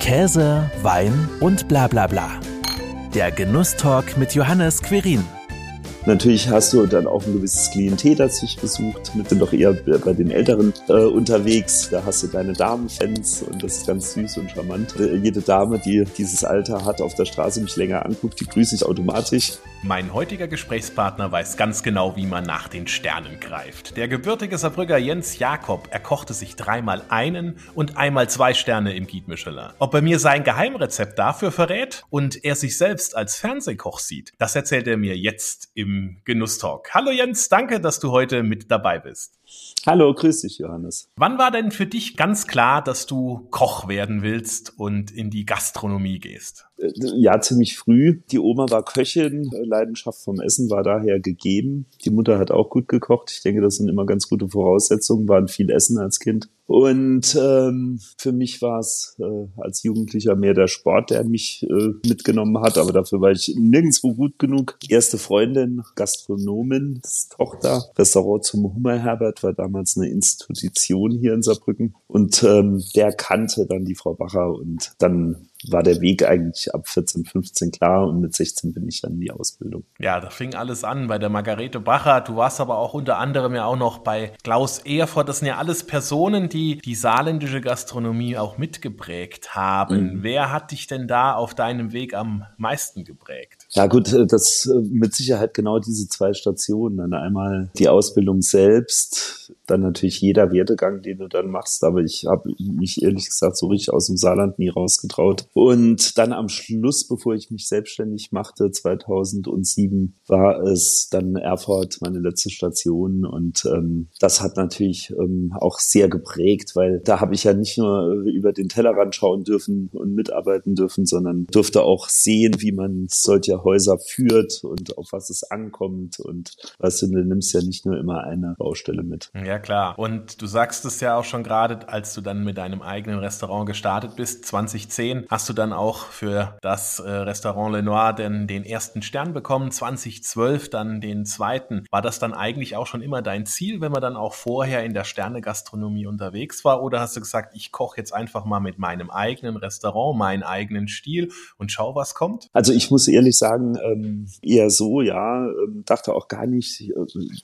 Käse, Wein und bla bla bla. Der Genusstalk mit Johannes Querin. Natürlich hast du dann auch ein gewisses Klientel, das sich besucht. Mit sind doch eher bei den Älteren äh, unterwegs. Da hast du deine Damenfans und das ist ganz süß und charmant. Äh, jede Dame, die dieses Alter hat, auf der Straße mich länger anguckt, die grüße ich automatisch. Mein heutiger Gesprächspartner weiß ganz genau, wie man nach den Sternen greift. Der gebürtige Saarbrücker Jens Jakob erkochte sich dreimal einen und einmal zwei Sterne im Guide Michelin. Ob er mir sein Geheimrezept dafür verrät und er sich selbst als Fernsehkoch sieht, das erzählt er mir jetzt im im Genusstalk. Hallo Jens, danke, dass du heute mit dabei bist. Hallo, grüß dich, Johannes. Wann war denn für dich ganz klar, dass du Koch werden willst und in die Gastronomie gehst? Äh, ja, ziemlich früh. Die Oma war Köchin, Leidenschaft vom Essen war daher gegeben. Die Mutter hat auch gut gekocht. Ich denke, das sind immer ganz gute Voraussetzungen, waren viel Essen als Kind. Und ähm, für mich war es äh, als Jugendlicher mehr der Sport, der mich äh, mitgenommen hat, aber dafür war ich nirgendwo gut genug. Erste Freundin, Gastronomin, Tochter, Restaurant zum Hummerherbert war damals eine Institution hier in Saarbrücken und ähm, der kannte dann die Frau Bacher und dann war der Weg eigentlich ab 14, 15 klar und mit 16 bin ich dann in die Ausbildung. Ja, da fing alles an bei der Margarete Bacher. Du warst aber auch unter anderem ja auch noch bei Klaus Erfurt. Das sind ja alles Personen, die die saarländische Gastronomie auch mitgeprägt haben. Mhm. Wer hat dich denn da auf deinem Weg am meisten geprägt? Ja gut, äh, das äh, mit Sicherheit genau diese zwei Stationen. Dann einmal die Ausbildung selbst, dann natürlich jeder Werdegang, den du dann machst. Aber ich habe mich ehrlich gesagt so richtig aus dem Saarland nie rausgetraut. Und dann am Schluss, bevor ich mich selbstständig machte, 2007, war es dann Erfurt, meine letzte Station. Und ähm, das hat natürlich ähm, auch sehr geprägt, weil da habe ich ja nicht nur über den Tellerrand schauen dürfen und mitarbeiten dürfen, sondern durfte auch sehen, wie man solche Häuser führt und auf was es ankommt. Und weißt du, du nimmst ja nicht nur immer eine Baustelle mit. Ja, klar. Und du sagst es ja auch schon gerade, als du dann mit deinem eigenen Restaurant gestartet bist, 2010, hast du dann auch für das äh, Restaurant Le Noir den, den ersten Stern bekommen, 2012 dann den zweiten. War das dann eigentlich auch schon immer dein Ziel, wenn man dann auch vorher in der Sternegastronomie unterwegs war? Oder hast du gesagt, ich koche jetzt einfach mal mit meinem eigenen Restaurant, meinen eigenen Stil und schau, was kommt? Also ich muss ehrlich sagen, sagen, ähm, eher so, ja, ähm, dachte auch gar nicht, äh,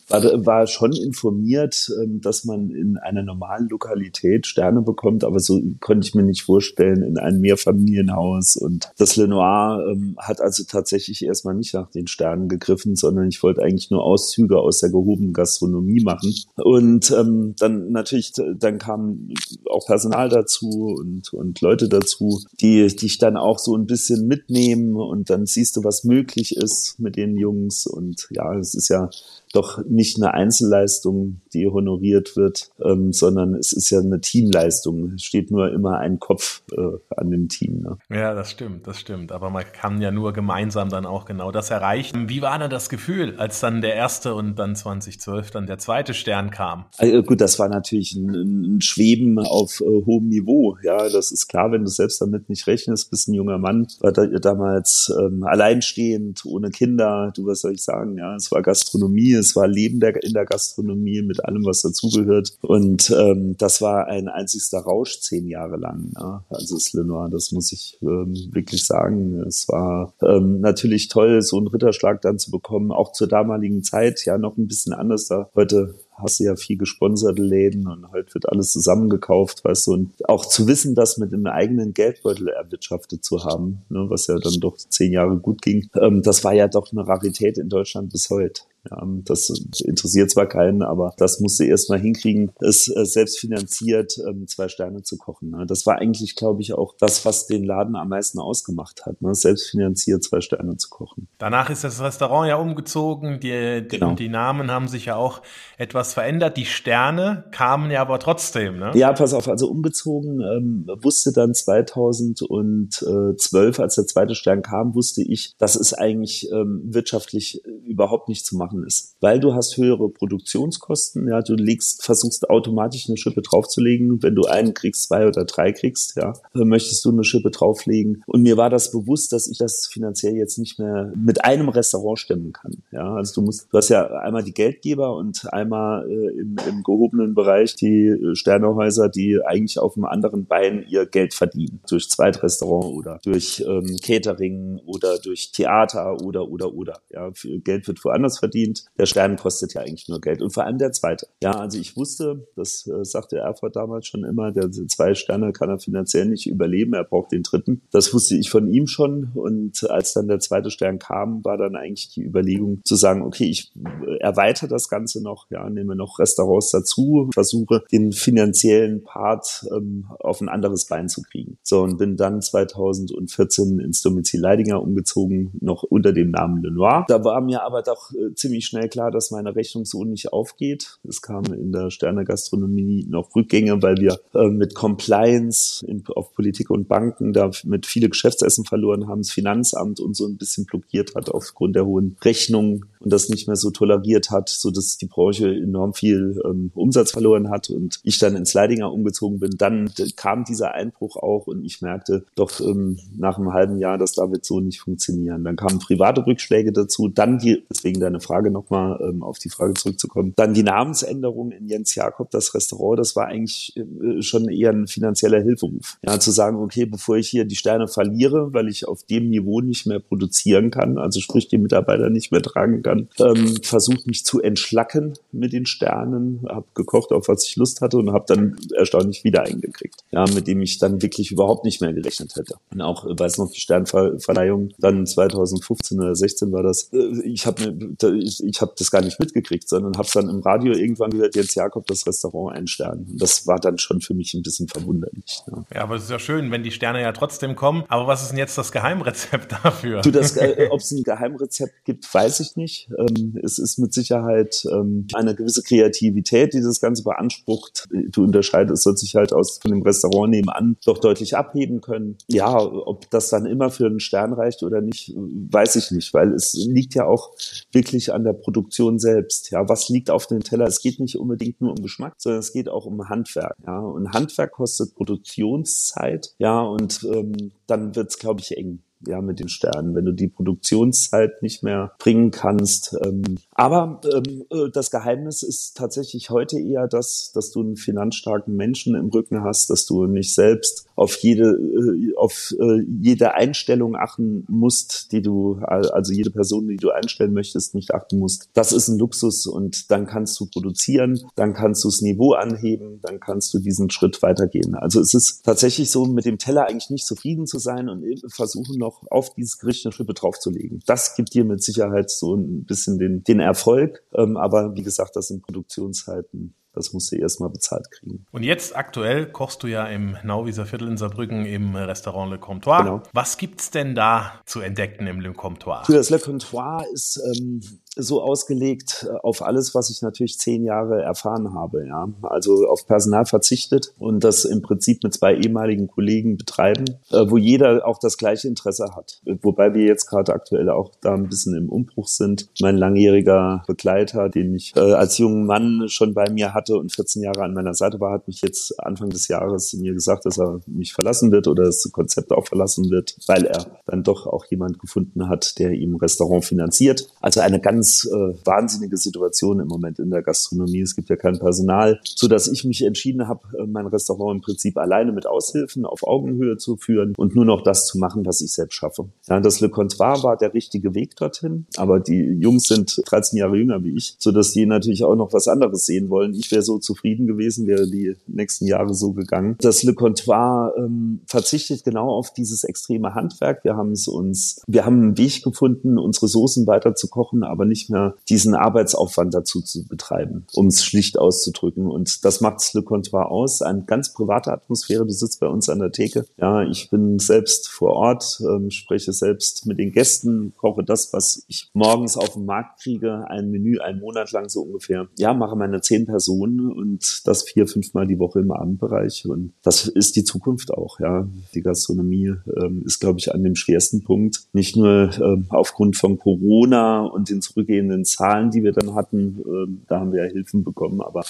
war, war schon informiert, ähm, dass man in einer normalen Lokalität Sterne bekommt, aber so konnte ich mir nicht vorstellen, in einem Mehrfamilienhaus. Und das Lenoir ähm, hat also tatsächlich erstmal nicht nach den Sternen gegriffen, sondern ich wollte eigentlich nur Auszüge aus der gehobenen Gastronomie machen. Und ähm, dann natürlich, dann kam auch Personal dazu und, und Leute dazu, die dich dann auch so ein bisschen mitnehmen und dann siehst du, was was möglich ist mit den Jungs. Und ja, es ist ja doch nicht eine Einzelleistung, die honoriert wird, ähm, sondern es ist ja eine Teamleistung. Es steht nur immer ein Kopf äh, an dem Team. Ne? Ja, das stimmt, das stimmt. Aber man kann ja nur gemeinsam dann auch genau das erreichen. Wie war denn das Gefühl, als dann der erste und dann 2012 dann der zweite Stern kam? Also gut, das war natürlich ein, ein Schweben auf äh, hohem Niveau. Ja, das ist klar, wenn du selbst damit nicht rechnest, bist ein junger Mann, war da, damals ähm, alleinstehend, ohne Kinder. Du, was soll ich sagen? Ja, es war Gastronomie, es war Leben der, in der Gastronomie mit allem, was dazugehört. Und ähm, das war ein einzigster Rausch zehn Jahre lang. Ja. Also das Lenoir, das muss ich ähm, wirklich sagen. Es war ähm, natürlich toll, so einen Ritterschlag dann zu bekommen, auch zur damaligen Zeit, ja, noch ein bisschen anders da. Heute hast du ja viel gesponserte Läden und heute wird alles zusammengekauft, weißt du, und auch zu wissen, das mit dem eigenen Geldbeutel erwirtschaftet zu haben, ne, was ja dann doch zehn Jahre gut ging, ähm, das war ja doch eine Rarität in Deutschland bis heute. Ja, das interessiert zwar keinen, aber das musste erst mal hinkriegen, es äh, selbst finanziert ähm, zwei Sterne zu kochen. Ne? Das war eigentlich, glaube ich, auch das, was den Laden am meisten ausgemacht hat, ne? selbst finanziert zwei Sterne zu kochen. Danach ist das Restaurant ja umgezogen, die, die, genau. die Namen haben sich ja auch etwas verändert, die Sterne kamen ja aber trotzdem. Ne? Ja, pass auf, also umgezogen ähm, wusste dann 2012, als der zweite Stern kam, wusste ich, das ist eigentlich ähm, wirtschaftlich überhaupt nicht zu machen machen ist, weil du hast höhere Produktionskosten, ja, du legst, versuchst automatisch eine Schippe draufzulegen, wenn du einen kriegst, zwei oder drei kriegst, ja, möchtest du eine Schippe drauflegen. Und mir war das bewusst, dass ich das finanziell jetzt nicht mehr mit einem Restaurant stemmen kann, ja, also du musst, du hast ja einmal die Geldgeber und einmal äh, im, im gehobenen Bereich die äh, Sternehäuser, die eigentlich auf einem anderen Bein ihr Geld verdienen, durch Zweitrestaurant oder durch ähm, Catering oder durch Theater oder oder oder. Ja, Geld wird woanders verdient. Der Stern kostet ja eigentlich nur Geld und vor allem der zweite. Ja, also ich wusste, das äh, sagte Erfurt damals schon immer, der zwei Sterne kann er finanziell nicht überleben, er braucht den dritten. Das wusste ich von ihm schon und als dann der zweite Stern kam, war dann eigentlich die Überlegung zu sagen, okay, ich erweitere das Ganze noch, ja, nehme noch Restaurants dazu, versuche den finanziellen Part ähm, auf ein anderes Bein zu kriegen. So und bin dann 2014 ins Domizil Leidinger umgezogen, noch unter dem Namen Lenoir. Da war mir aber doch äh, ziemlich schnell klar, dass meine Rechnung so nicht aufgeht. Es kamen in der Sterne Gastronomie noch Rückgänge, weil wir äh, mit Compliance in, auf Politik und Banken da mit viele Geschäftsessen verloren haben, das Finanzamt uns so ein bisschen blockiert hat aufgrund der hohen Rechnungen und das nicht mehr so toleriert hat, so dass die Branche enorm viel ähm, Umsatz verloren hat und ich dann ins Leidinger umgezogen bin. Dann kam dieser Einbruch auch und ich merkte doch ähm, nach einem halben Jahr, dass da wird so nicht funktionieren. Dann kamen private Rückschläge dazu, dann die, deswegen deine Frage nochmal ähm, auf die Frage zurückzukommen, dann die Namensänderung in Jens Jakob, das Restaurant, das war eigentlich äh, schon eher ein finanzieller Hilferuf. Ja, zu sagen, okay, bevor ich hier die Sterne verliere, weil ich auf dem Niveau nicht mehr produzieren kann, also sprich die Mitarbeiter nicht mehr tragen kann, ähm, versucht mich zu entschlacken mit den Sternen, habe gekocht, auf was ich Lust hatte und habe dann erstaunlich wieder eingekriegt, ja, mit dem ich dann wirklich überhaupt nicht mehr gerechnet hätte. Und auch, äh, weiß noch, die Sternverleihung dann 2015 oder 16 war das. Äh, ich habe ich, ich hab das gar nicht mitgekriegt, sondern habe es dann im Radio irgendwann gehört, jetzt Jakob, das Restaurant ein Stern. Und das war dann schon für mich ein bisschen verwunderlich. Ja. ja, aber es ist ja schön, wenn die Sterne ja trotzdem kommen. Aber was ist denn jetzt das Geheimrezept dafür? Du, das, äh, ob es ein Geheimrezept gibt, weiß ich nicht. Ähm, es ist mit Sicherheit ähm, eine gewisse Kreativität, die das Ganze beansprucht. Du unterscheidest, soll sich halt aus von dem Restaurant nebenan doch deutlich abheben können. Ja, ob das dann immer für einen Stern reicht oder nicht, weiß ich nicht, weil es liegt ja auch wirklich an der Produktion selbst. Ja, was liegt auf dem Teller? Es geht nicht unbedingt nur um Geschmack, sondern es geht auch um Handwerk. Ja, und Handwerk kostet Produktionszeit. Ja, und ähm, dann wird's, glaube ich, eng ja, mit den Sternen, wenn du die Produktionszeit nicht mehr bringen kannst. Ähm, aber ähm, äh, das Geheimnis ist tatsächlich heute eher das, dass du einen finanzstarken Menschen im Rücken hast, dass du nicht selbst auf jede, äh, auf äh, jede Einstellung achten musst, die du, also jede Person, die du einstellen möchtest, nicht achten musst. Das ist ein Luxus und dann kannst du produzieren, dann kannst du das Niveau anheben, dann kannst du diesen Schritt weitergehen. Also es ist tatsächlich so, mit dem Teller eigentlich nicht zufrieden zu sein und versuchen noch auf dieses Gericht eine Schippe draufzulegen. Das gibt dir mit Sicherheit so ein bisschen den, den Erfolg. Ähm, aber wie gesagt, das sind Produktionszeiten das musst du erstmal bezahlt kriegen. Und jetzt aktuell kochst du ja im Nauwieser Viertel in Saarbrücken im Restaurant Le Comptoir. Genau. Was gibt's denn da zu entdecken im Le Comptoir? Das Le Comptoir ist ähm, so ausgelegt äh, auf alles, was ich natürlich zehn Jahre erfahren habe. Ja, also auf Personal verzichtet und das im Prinzip mit zwei ehemaligen Kollegen betreiben, äh, wo jeder auch das gleiche Interesse hat. Wobei wir jetzt gerade aktuell auch da ein bisschen im Umbruch sind. Mein langjähriger Begleiter, den ich äh, als jungen Mann schon bei mir hatte und 14 Jahre an meiner Seite war, hat mich jetzt Anfang des Jahres mir gesagt, dass er mich verlassen wird oder das Konzept auch verlassen wird, weil er dann doch auch jemand gefunden hat, der ihm Restaurant finanziert. Also eine ganz ganz äh, wahnsinnige Situation im Moment in der Gastronomie. Es gibt ja kein Personal, so dass ich mich entschieden habe, äh, mein Restaurant im Prinzip alleine mit Aushilfen auf Augenhöhe zu führen und nur noch das zu machen, was ich selbst schaffe. Ja, das Le Comptoir war der richtige Weg dorthin, aber die Jungs sind 13 Jahre jünger wie ich, so dass die natürlich auch noch was anderes sehen wollen. Ich wäre so zufrieden gewesen, wäre die nächsten Jahre so gegangen. Das Le Comptoir ähm, verzichtet genau auf dieses extreme Handwerk. Wir haben es uns, wir haben einen Weg gefunden, unsere Soßen weiter zu kochen, aber nicht nicht mehr diesen Arbeitsaufwand dazu zu betreiben, um es schlicht auszudrücken. Und das macht Le Comptoir aus. Eine ganz private Atmosphäre. Du sitzt bei uns an der Theke. Ja, ich bin selbst vor Ort, ähm, spreche selbst mit den Gästen, koche das, was ich morgens auf dem Markt kriege, ein Menü einen Monat lang so ungefähr. Ja, mache meine zehn Personen und das vier, fünfmal die Woche im Abendbereich. Und das ist die Zukunft auch, ja. Die Gastronomie ähm, ist, glaube ich, an dem schwersten Punkt. Nicht nur ähm, aufgrund von Corona und den zurückgehenden Zahlen, die wir dann hatten, ähm, da haben wir ja Hilfen bekommen, aber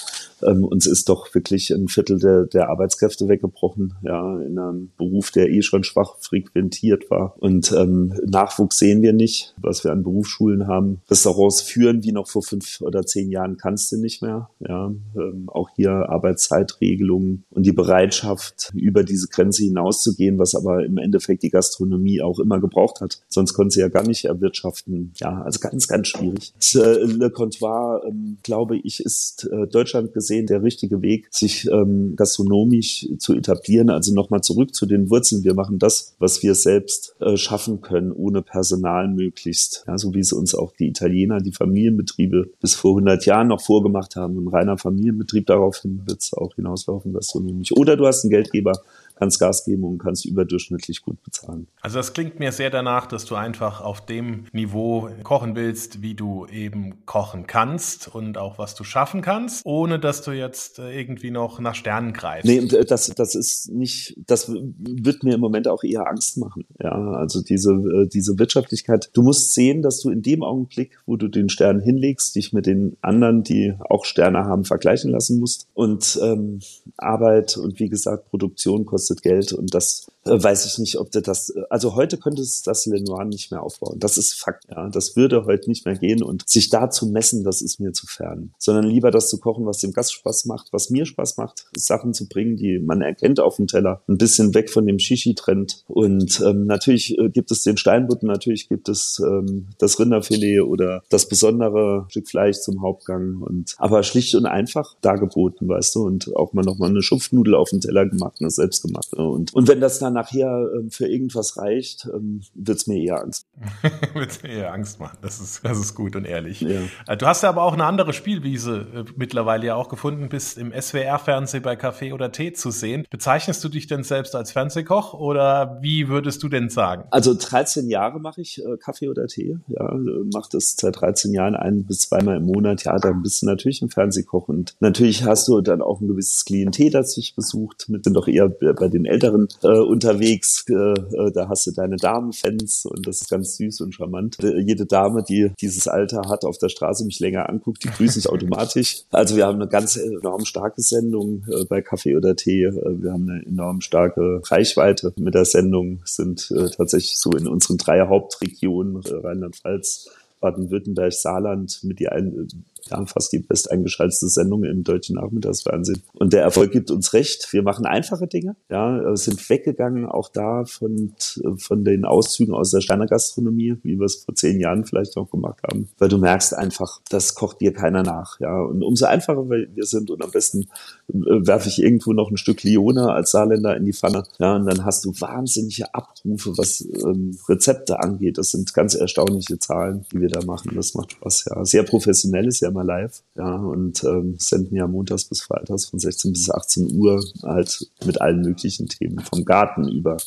ähm, uns ist doch wirklich ein Viertel der, der Arbeitskräfte weggebrochen, ja, in einem Beruf, der eh schon schwach frequentiert war. Und ähm, Nachwuchs sehen wir nicht, was wir an Berufsschulen haben. Restaurants führen wie noch vor fünf oder zehn Jahren kannst du nicht mehr. Ja, ähm, auch hier Arbeitszeitregelungen und die Bereitschaft, über diese Grenze hinauszugehen, was aber im Endeffekt die Gastronomie auch immer gebraucht hat. Sonst konnte sie ja gar nicht erwirtschaften. Ja, also ganz, ganz schwierig. Das, äh, Le Comptoir, ähm, glaube ich, ist äh, Deutschland gesehen der richtige Weg, sich ähm, gastronomisch zu etablieren. Also nochmal zurück zu den Wurzeln. Wir machen das, was wir selbst äh, schaffen können, ohne Personal möglichst. Ja, so wie es uns auch die Italiener, die Familienbetriebe bis vor 100 Jahren noch vorgemacht haben. Ein reiner Familienbetrieb, daraufhin wird es auch hinauslaufen, gastronomisch. Oder du hast einen Geldgeber, kannst Gas geben und kannst überdurchschnittlich gut bezahlen. Also das klingt mir sehr danach, dass du einfach auf dem Niveau kochen willst, wie du eben kochen kannst und auch was du schaffen kannst, ohne dass du jetzt äh, irgendwie noch nach Sternen greifst. Nee, das, das ist nicht, das wird mir im Moment auch eher Angst machen. Ja, also diese, äh, diese Wirtschaftlichkeit. Du musst sehen, dass du in dem Augenblick, wo du den Stern hinlegst, dich mit den anderen, die auch Sterne haben, vergleichen lassen musst. Und ähm, Arbeit und wie gesagt, Produktion kostet kostet Geld und das weiß ich nicht, ob du das, also heute könnte es das Lenoir nicht mehr aufbauen. Das ist Fakt, ja. Das würde heute nicht mehr gehen und sich da zu messen, das ist mir zu fern. Sondern lieber das zu kochen, was dem Gast Spaß macht, was mir Spaß macht, Sachen zu bringen, die man erkennt auf dem Teller, ein bisschen weg von dem Shishi-Trend. Und ähm, natürlich äh, gibt es den Steinbutten, natürlich gibt es ähm, das Rinderfilet oder das besondere Stück Fleisch zum Hauptgang und aber schlicht und einfach dargeboten, weißt du, und auch mal noch mal eine Schupfnudel auf dem Teller gemacht, eine selbst gemacht. Und, und wenn das dann nachher ähm, für irgendwas reicht, ähm, wird es mir eher Angst. wird mir eher Angst machen. Das ist, das ist gut und ehrlich. Ja. Äh, du hast ja aber auch eine andere Spielwiese äh, mittlerweile ja auch gefunden, bist im SWR-Fernsehen bei Kaffee oder Tee zu sehen. Bezeichnest du dich denn selbst als Fernsehkoch oder wie würdest du denn sagen? Also 13 Jahre mache ich äh, Kaffee oder Tee. Ja, mache das seit 13 Jahren ein bis zweimal im Monat. Ja, dann bist du natürlich ein Fernsehkoch und natürlich hast du dann auch ein gewisses Klientel, das sich besucht. Mit sind doch eher bei den Älteren äh, unterwegs. Äh, äh, da hast du deine Damenfans und das ist ganz süß und charmant. Äh, jede Dame, die dieses Alter hat, auf der Straße mich länger anguckt, die grüße ich automatisch. Also wir haben eine ganz enorm starke Sendung bei Kaffee oder Tee. Wir haben eine enorm starke Reichweite mit der Sendung, sind tatsächlich so in unseren drei Hauptregionen, Rheinland-Pfalz, Baden-Württemberg, Saarland mit die ein, ja, fast die best eingeschaltete Sendung im deutschen Nachmittagsfernsehen. Und der Erfolg gibt uns recht. Wir machen einfache Dinge, ja, sind weggegangen auch da von, von den Auszügen aus der Steiner Gastronomie, wie wir es vor zehn Jahren vielleicht auch gemacht haben, weil du merkst einfach, das kocht dir keiner nach, ja. Und umso einfacher wir sind und am besten äh, werfe ich irgendwo noch ein Stück Liona als Saarländer in die Pfanne, ja, und dann hast du wahnsinnige Abrufe, was ähm, Rezepte angeht. Das sind ganz erstaunliche Zahlen, die wir da machen. Das macht Spaß, ja. Sehr professionell ist ja immer live, ja, und ähm, senden ja montags bis freitags von 16 bis 18 Uhr halt mit allen möglichen Themen, vom Garten über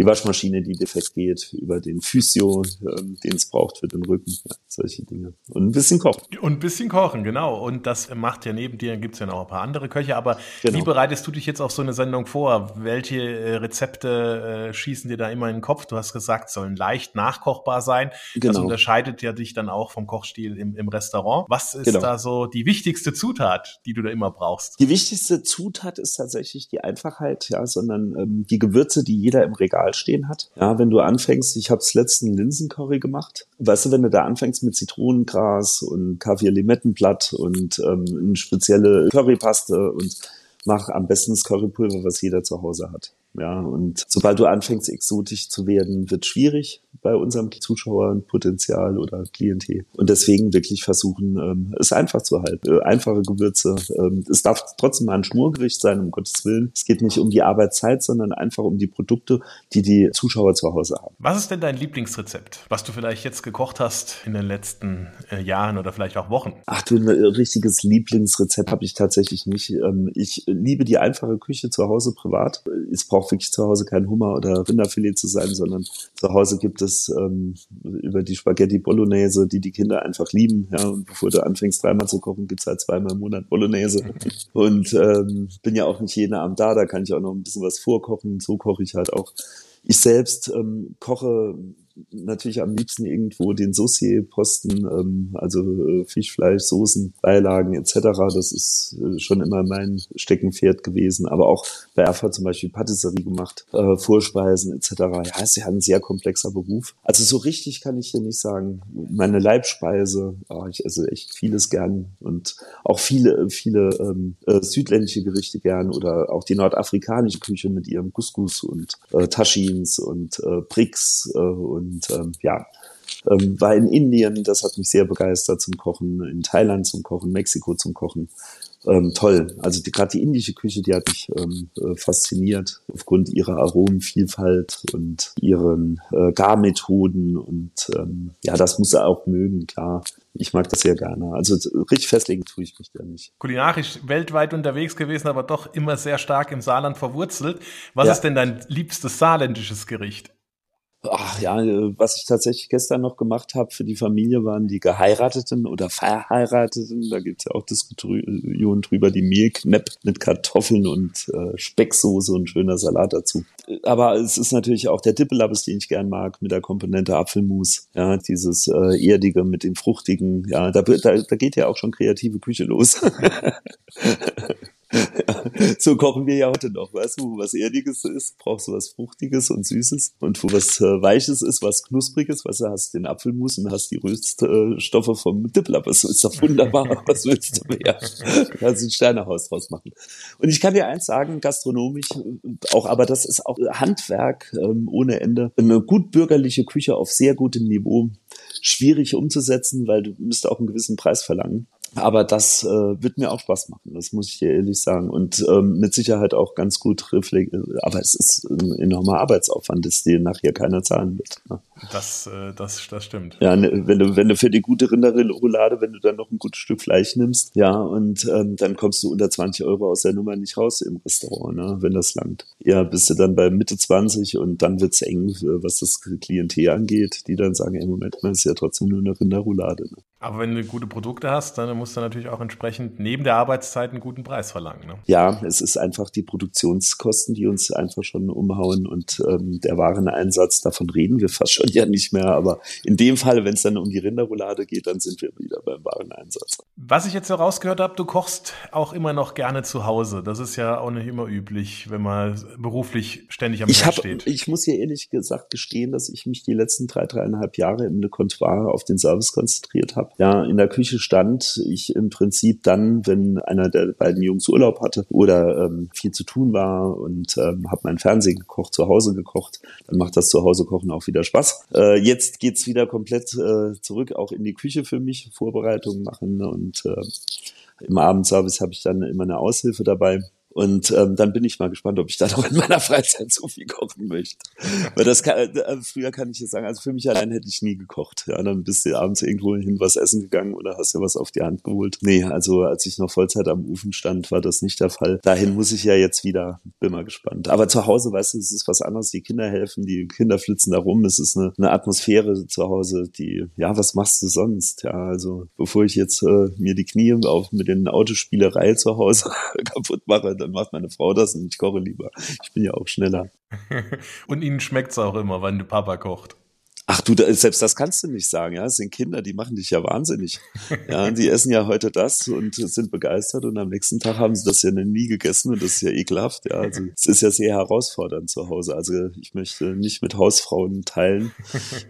die Waschmaschine, die defekt geht, über den Physio, ähm, den es braucht für den Rücken, ja, solche Dinge. Und ein bisschen kochen. Und ein bisschen kochen, genau. Und das macht ja neben dir, gibt es ja noch ein paar andere Köche. Aber genau. wie bereitest du dich jetzt auf so eine Sendung vor? Welche äh, Rezepte äh, schießen dir da immer in den Kopf? Du hast gesagt, sollen leicht nachkochbar sein. Genau. Das unterscheidet ja dich dann auch vom Kochstil im, im Restaurant. Was ist genau. da so die wichtigste Zutat, die du da immer brauchst? Die wichtigste Zutat ist tatsächlich die Einfachheit, ja, sondern ähm, die Gewürze, die jeder im Regal Regal stehen hat. Ja, wenn du anfängst, ich habe letzten Linsencurry gemacht. Weißt du, wenn du da anfängst mit Zitronengras und Kaviar-Limettenblatt und ähm, eine spezielle Currypaste und mach am besten das Currypulver, was jeder zu Hause hat. Ja, und sobald du anfängst, exotisch zu werden, wird schwierig bei unserem Zuschauerpotenzial oder Klientel. Und deswegen wirklich versuchen, ähm, es einfach zu halten. Äh, einfache Gewürze. Ähm, es darf trotzdem mal ein Schmurgericht sein, um Gottes Willen. Es geht nicht um die Arbeitszeit, sondern einfach um die Produkte, die die Zuschauer zu Hause haben. Was ist denn dein Lieblingsrezept, was du vielleicht jetzt gekocht hast in den letzten äh, Jahren oder vielleicht auch Wochen? Ach du, ein äh, richtiges Lieblingsrezept habe ich tatsächlich nicht. Ähm, ich liebe die einfache Küche zu Hause privat. Es braucht wirklich zu Hause kein Hummer oder Rinderfilet zu sein, sondern zu Hause gibt es ähm, über die Spaghetti Bolognese, die die Kinder einfach lieben. Ja, und bevor du anfängst dreimal zu kochen, gibt's halt zweimal im Monat Bolognese. Und ähm, bin ja auch nicht jeden Abend da, da kann ich auch noch ein bisschen was vorkochen. So koche ich halt auch. Ich selbst ähm, koche natürlich am liebsten irgendwo den Saucier-Posten, ähm, also äh, Fischfleisch, Soßen, Beilagen etc. Das ist äh, schon immer mein Steckenpferd gewesen. Aber auch bei Erfa zum Beispiel Patisserie gemacht, äh, Vorspeisen etc. Ja, ist ja ein sehr komplexer Beruf. Also so richtig kann ich hier nicht sagen. Meine Leibspeise, oh, ich esse echt vieles gern und auch viele, viele ähm, äh, südländische Gerichte gern oder auch die nordafrikanische Küche mit ihrem Couscous und äh, Taschins und äh, Brix äh, und und ähm, ja, ähm, war in Indien, das hat mich sehr begeistert zum Kochen, in Thailand zum Kochen, Mexiko zum Kochen. Ähm, toll. Also die, gerade die indische Küche, die hat mich ähm, äh, fasziniert aufgrund ihrer Aromenvielfalt und ihren äh, Garmethoden und ähm, ja, das muss er auch mögen, klar. Ich mag das sehr gerne. Also richtig festlegen tue ich mich da nicht. Kulinarisch weltweit unterwegs gewesen, aber doch immer sehr stark im Saarland verwurzelt. Was ja. ist denn dein liebstes saarländisches Gericht? Ach ja, was ich tatsächlich gestern noch gemacht habe für die Familie, waren die Geheirateten oder Verheirateten. Da gibt's ja auch Diskussionen drüber, die Mehlknepp mit Kartoffeln und äh, Specksoße und schöner Salat dazu. Aber es ist natürlich auch der Dippelabbes, den ich gern mag, mit der Komponente Apfelmus. Ja, dieses äh, Erdige mit dem Fruchtigen. Ja, da, da, da geht ja auch schon kreative Küche los. so kochen wir ja heute noch, weißt du, wo was Erdiges ist, brauchst du was Fruchtiges und Süßes und wo was äh, Weiches ist, was Knuspriges, weißt du, hast den Apfelmus und hast die Röststoffe vom Dipplappers, ist doch wunderbar, was willst du mehr? Du kannst ein Sternehaus draus machen. Und ich kann dir eins sagen, gastronomisch auch, aber das ist auch Handwerk ähm, ohne Ende, eine gut bürgerliche Küche auf sehr gutem Niveau, schwierig umzusetzen, weil du müsst auch einen gewissen Preis verlangen. Aber das äh, wird mir auch Spaß machen, das muss ich dir ehrlich sagen. Und ähm, mit Sicherheit auch ganz gut reflektiert. Aber es ist ein enormer Arbeitsaufwand, das dir nachher keiner zahlen wird. Ne? Das, äh, das, das stimmt. Ja, ne, wenn du, wenn du für die gute Rinderroulade, wenn du dann noch ein gutes Stück Fleisch nimmst, ja, und ähm, dann kommst du unter 20 Euro aus der Nummer nicht raus im Restaurant, ne, wenn das langt. Ja, bist du dann bei Mitte 20 und dann wird's eng, was das Klientel angeht, die dann sagen, im Moment, man ist ja trotzdem nur eine Rinderroulade. Ne? Aber wenn du gute Produkte hast, dann musst du natürlich auch entsprechend neben der Arbeitszeit einen guten Preis verlangen. Ne? Ja, es ist einfach die Produktionskosten, die uns einfach schon umhauen und ähm, der Wareneinsatz, davon reden wir fast schon ja nicht mehr. Aber in dem Fall, wenn es dann um die Rinderroulade geht, dann sind wir wieder beim Wareneinsatz. Was ich jetzt so rausgehört habe, du kochst auch immer noch gerne zu Hause. Das ist ja auch nicht immer üblich, wenn man beruflich ständig am ich hab, steht. Ich muss hier ehrlich gesagt gestehen, dass ich mich die letzten drei, dreieinhalb Jahre im Le Comptoir auf den Service konzentriert habe ja in der Küche stand, ich im Prinzip dann, wenn einer der beiden Jungs Urlaub hatte oder ähm, viel zu tun war und ähm, habe mein Fernsehen gekocht, zu Hause gekocht, dann macht das Zuhause kochen auch wieder Spaß. Äh, jetzt geht's wieder komplett äh, zurück auch in die Küche für mich, Vorbereitungen machen und äh, im Abendservice habe ich dann immer eine Aushilfe dabei und ähm, dann bin ich mal gespannt, ob ich da noch in meiner Freizeit so viel kochen möchte. Weil das kann, äh, früher kann ich jetzt sagen, also für mich allein hätte ich nie gekocht. Ja, dann bist du abends irgendwo hin was essen gegangen oder hast dir was auf die Hand geholt. Nee, also als ich noch Vollzeit am Ofen stand, war das nicht der Fall. Dahin muss ich ja jetzt wieder, bin mal gespannt. Aber zu Hause, weißt du, es ist was anderes. Die Kinder helfen, die Kinder flitzen da rum. Es ist eine, eine Atmosphäre zu Hause, die, ja, was machst du sonst? Ja, also bevor ich jetzt äh, mir die Knie auf mit den Autospielerei zu Hause kaputt mache, dann macht meine Frau das und ich koche lieber. Ich bin ja auch schneller. und ihnen schmeckt's auch immer, wenn du Papa kocht. Ach du, selbst das kannst du nicht sagen, ja. Es sind Kinder, die machen dich ja wahnsinnig. Ja, die essen ja heute das und sind begeistert und am nächsten Tag haben sie das ja nie gegessen und das ist ja ekelhaft, ja. Also es ist ja sehr herausfordernd zu Hause. Also ich möchte nicht mit Hausfrauen teilen.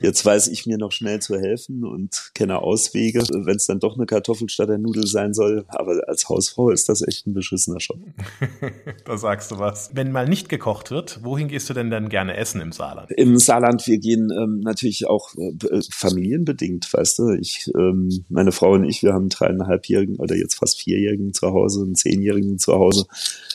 Jetzt weiß ich mir noch schnell zu helfen und kenne Auswege, wenn es dann doch eine Kartoffel statt der Nudel sein soll. Aber als Hausfrau ist das echt ein beschissener Job. da sagst du was. Wenn mal nicht gekocht wird, wohin gehst du denn dann gerne essen im Saarland? Im Saarland, wir gehen ähm, natürlich natürlich auch äh, familienbedingt, weißt du. Ich, ähm, meine Frau und ich, wir haben dreieinhalbjährigen oder jetzt fast vierjährigen zu Hause, einen zehnjährigen zu Hause.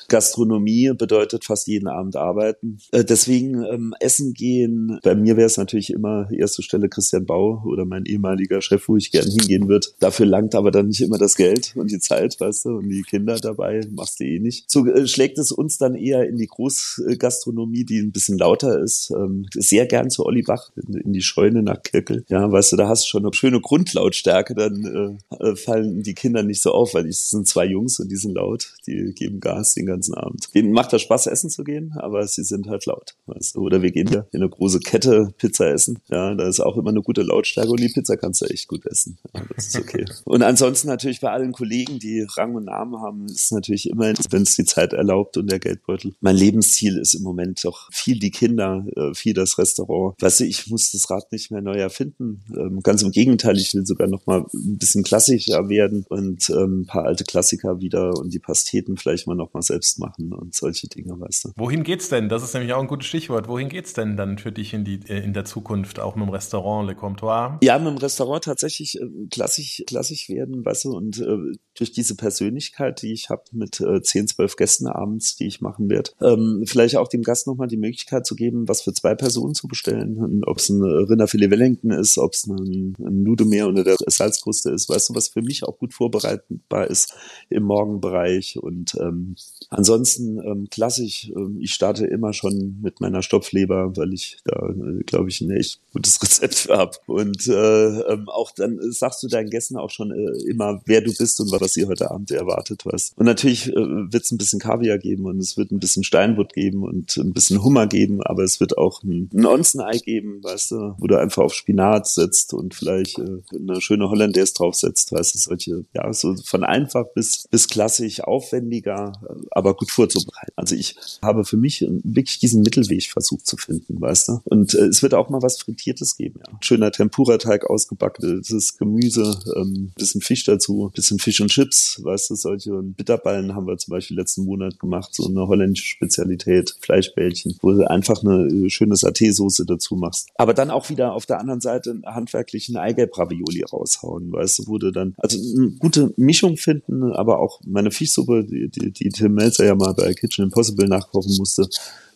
Gastronomie bedeutet fast jeden Abend arbeiten. Äh, deswegen ähm, essen gehen. Bei mir wäre es natürlich immer erste Stelle Christian Bau oder mein ehemaliger Chef, wo ich gern hingehen würde. Dafür langt aber dann nicht immer das Geld und die Zeit, weißt du, und die Kinder dabei machst du eh nicht. So äh, schlägt es uns dann eher in die Großgastronomie, die ein bisschen lauter ist. Ähm, sehr gern zu Olli Bach in, in die Scheune nach Kirkel. Ja, weißt du, da hast du schon eine schöne Grundlautstärke, dann äh, äh, fallen die Kinder nicht so auf, weil es sind zwei Jungs und die sind laut, die geben Gas den ganzen Abend. Denen macht das Spaß, essen zu gehen, aber sie sind halt laut. Weißt du? Oder wir gehen ja in eine große Kette Pizza essen. Ja, da ist auch immer eine gute Lautstärke und die Pizza kannst du echt gut essen. Ja, das ist okay. und ansonsten natürlich bei allen Kollegen, die Rang und Namen haben, ist natürlich immer, wenn es die Zeit erlaubt und der Geldbeutel. Mein Lebensziel ist im Moment doch viel die Kinder, äh, viel das Restaurant. Weißt du, ich muss das Rad nicht mehr neu erfinden. Ähm, ganz im Gegenteil, ich will sogar noch mal ein bisschen klassischer werden und ähm, ein paar alte Klassiker wieder und die Pasteten vielleicht mal noch mal selbst machen und solche Dinge, weißt du. Wohin geht's denn? Das ist nämlich auch ein gutes Stichwort. Wohin geht's denn dann für dich in die äh, in der Zukunft auch mit dem Restaurant Le Comptoir? Ja, mit dem Restaurant tatsächlich äh, klassisch klassisch werden, weißt du, und äh, durch diese Persönlichkeit, die ich habe mit äh, 10, 12 Gästen abends, die ich machen werde, ähm, vielleicht auch dem Gast nochmal die Möglichkeit zu geben, was für zwei Personen zu bestellen. Ob es ein Rinderfilet Wellington ist, ob es ein, ein Nudelmeer unter der Salzkruste ist, weißt du, was für mich auch gut vorbereitbar ist im Morgenbereich. Und ähm, ansonsten ähm, klassisch, ähm, ich starte immer schon mit meiner Stopfleber, weil ich da, äh, glaube ich, ein echt gutes Rezept für habe. Und äh, ähm, auch dann sagst du deinen Gästen auch schon äh, immer, wer du bist und was sie heute Abend erwartet, was. Und natürlich äh, wird es ein bisschen Kaviar geben und es wird ein bisschen Steinbutt geben und ein bisschen Hummer geben, aber es wird auch ein, ein Onsenei geben, weißt du, wo du einfach auf Spinat setzt und vielleicht äh, eine schöne Hollandaise draufsetzt, weißt du, solche, ja, so von einfach bis, bis klassisch aufwendiger, aber gut vorzubereiten. Also ich habe für mich wirklich diesen Mittelweg versucht zu finden, weißt du. Und äh, es wird auch mal was Frittiertes geben, ja. Schöner Tempura-Teig ausgebacktes Gemüse, ähm, bisschen Fisch dazu, bisschen Fisch und Chips, weißt du, solche Bitterballen haben wir zum Beispiel letzten Monat gemacht, so eine holländische Spezialität, Fleischbällchen, wo du einfach eine äh, schöne Saté-Soße dazu machst. Aber dann auch wieder auf der anderen Seite handwerklichen Eigelb-Ravioli raushauen, weißt du, du dann, also eine gute Mischung finden, aber auch meine Fischsuppe, die, die, die Tim Melzer ja mal bei Kitchen Impossible nachkochen musste,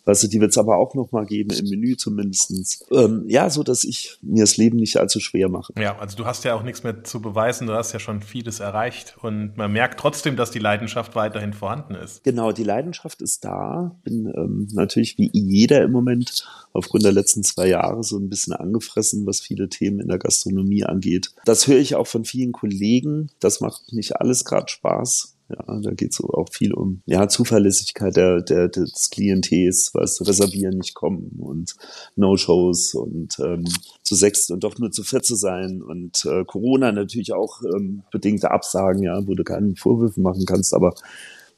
Weißt du, die wird es aber auch noch mal geben, im Menü zumindestens. Ähm, ja, so dass ich mir das Leben nicht allzu schwer mache. Ja, also du hast ja auch nichts mehr zu beweisen, du hast ja schon vieles erreicht und man merkt trotzdem, dass die Leidenschaft weiterhin vorhanden ist. Genau, die Leidenschaft ist da. Bin ähm, natürlich wie jeder im Moment aufgrund der letzten zwei Jahre so ein bisschen angefressen, was viele Themen in der Gastronomie angeht. Das höre ich auch von vielen Kollegen. Das macht nicht alles gerade Spaß. Ja, da geht es auch viel um ja, Zuverlässigkeit der, der, des Klientels, was reservieren, nicht kommen und No-Shows und ähm, zu sechs und doch nur zu vier zu sein und äh, Corona natürlich auch ähm, bedingte Absagen, ja, wo du keinen Vorwürfe machen kannst, aber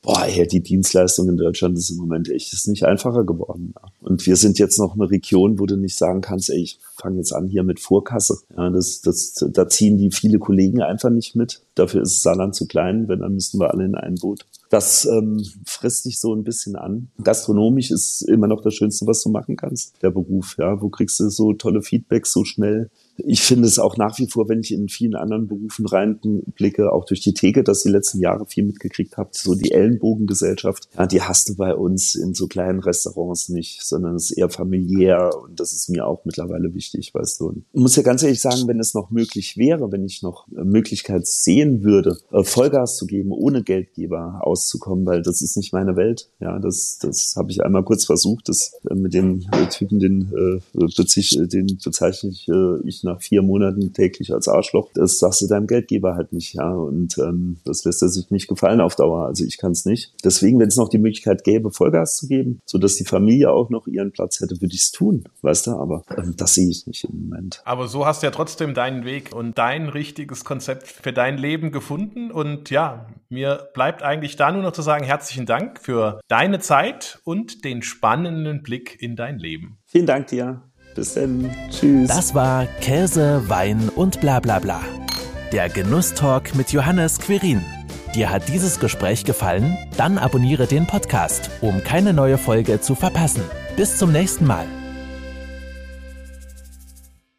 boah, ey, die Dienstleistung in Deutschland ist im Moment echt ist nicht einfacher geworden. Ja. Und wir sind jetzt noch eine Region, wo du nicht sagen kannst, ey, ich fange jetzt an hier mit Vorkasse. Ja, das, das, da ziehen die viele Kollegen einfach nicht mit. Dafür ist Saarland zu klein, wenn dann müssten wir alle in ein Boot. Das ähm, frisst dich so ein bisschen an. Gastronomisch ist immer noch das Schönste, was du machen kannst, der Beruf. Ja, wo kriegst du so tolle Feedbacks so schnell? Ich finde es auch nach wie vor, wenn ich in vielen anderen Berufen reinblicke, auch durch die Theke, dass die letzten Jahre viel mitgekriegt habt, so die Ellenbogengesellschaft, ja, die hast du bei uns in so kleinen Restaurants nicht, sondern es ist eher familiär und das ist mir auch mittlerweile wichtig, weißt du. Und ich muss ja ganz ehrlich sagen, wenn es noch möglich wäre, wenn ich noch Möglichkeit sehen würde, äh, Vollgas zu geben, ohne Geldgeber auszukommen, weil das ist nicht meine Welt. Ja, das, das habe ich einmal kurz versucht, das äh, mit dem Typen, den, äh, den bezeichne ich, äh, ich nach vier Monaten täglich als Arschloch. Das sagst du deinem Geldgeber halt nicht, ja. Und ähm, das lässt er sich nicht gefallen auf Dauer. Also ich kann es nicht. Deswegen, wenn es noch die Möglichkeit gäbe, Vollgas zu geben, so dass die Familie auch noch ihren Platz hätte, würde ich es tun, weißt du. Aber ähm, das sehe ich nicht im Moment. Aber so hast du ja trotzdem deinen Weg und dein richtiges Konzept für dein Leben gefunden. Und ja, mir bleibt eigentlich da nur noch zu sagen, herzlichen Dank für deine Zeit und den spannenden Blick in dein Leben. Vielen Dank dir. Bis dann. Tschüss. Das war Käse, Wein und bla bla bla. Der Genusstalk mit Johannes Quirin. Dir hat dieses Gespräch gefallen? Dann abonniere den Podcast, um keine neue Folge zu verpassen. Bis zum nächsten Mal.